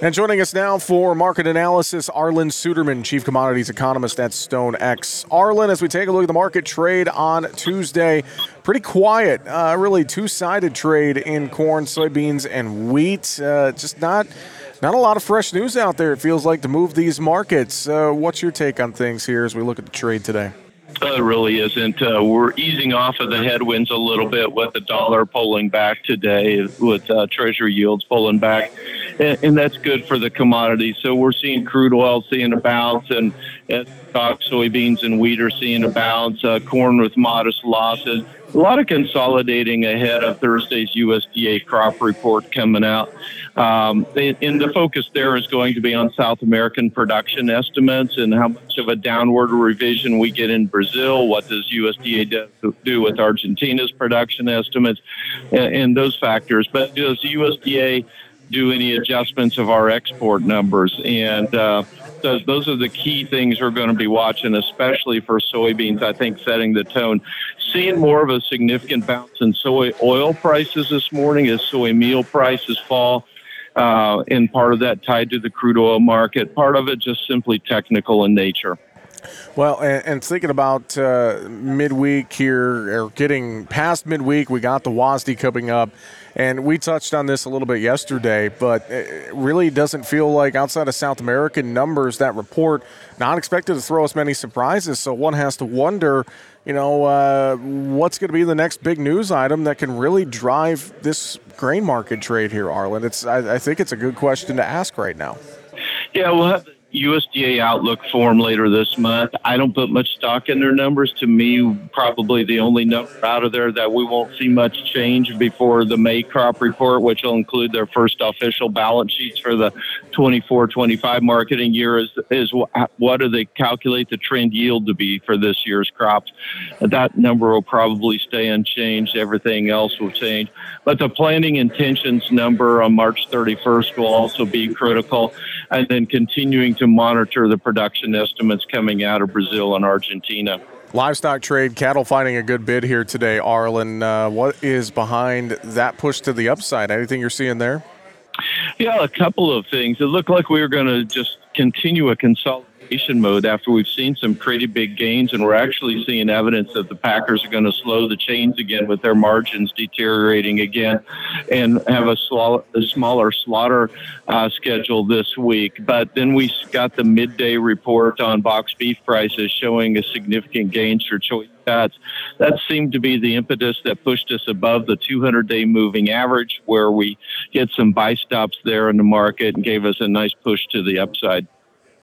And joining us now for market analysis, Arlan Suderman, Chief Commodities Economist at StoneX. Arlan, as we take a look at the market trade on Tuesday, pretty quiet, uh, really two-sided trade in corn, soybeans, and wheat. Uh, just not not a lot of fresh news out there. It feels like to move these markets. Uh, what's your take on things here as we look at the trade today? Uh, it really isn't. Uh, we're easing off of the headwinds a little bit with the dollar pulling back today, with uh, Treasury yields pulling back, and, and, that's good for the commodities. So we're seeing crude oil seeing a bounce, and, and soybeans and wheat are seeing a bounce. Uh, corn with modest losses a lot of consolidating ahead of Thursday's USDA crop report coming out. Um, and the focus there is going to be on South American production estimates and how much of a downward revision we get in Brazil. What does USDA do with Argentina's production estimates and, and those factors? But does USDA do any adjustments of our export numbers? And uh, those, those are the key things we're going to be watching, especially for soybeans, I think, setting the tone. Seeing more of a significant bounce in soy oil prices this morning as soy meal prices fall. Uh, and part of that tied to the crude oil market, part of it just simply technical in nature. Well, and, and thinking about uh, midweek here, or getting past midweek, we got the WASDE coming up. And we touched on this a little bit yesterday, but it really doesn't feel like outside of South American numbers, that report not expected to throw us many surprises. So one has to wonder, you know, uh, what's going to be the next big news item that can really drive this grain market trade here, Arlan? It's I, I think it's a good question to ask right now. Yeah, we'll have USDA Outlook Forum later this month. I don't put much stock in their numbers. To me, probably the only number out of there that we won't see much change before the May crop report, which will include their first official balance sheets for the 24-25 marketing year, is is what do they calculate the trend yield to be for this year's crops? That number will probably stay unchanged. Everything else will change, but the planting intentions number on March 31st will also be critical, and then continuing to monitor the production estimates coming out of Brazil and Argentina. Livestock trade, cattle finding a good bid here today, Arlan. Uh, what is behind that push to the upside? Anything you're seeing there? Yeah, a couple of things. It looked like we were going to just continue a consolidation mode after we've seen some pretty big gains, and we're actually seeing evidence that the Packers are going to slow the chains again with their margins deteriorating again, and have a, sl- a smaller slaughter uh, schedule this week. But then we got the midday report on box beef prices showing a significant gains for choice cuts. That seemed to be the impetus that pushed us above the 200 day moving average, where we hit some buy stops there in the market and gave us a nice push to the upside.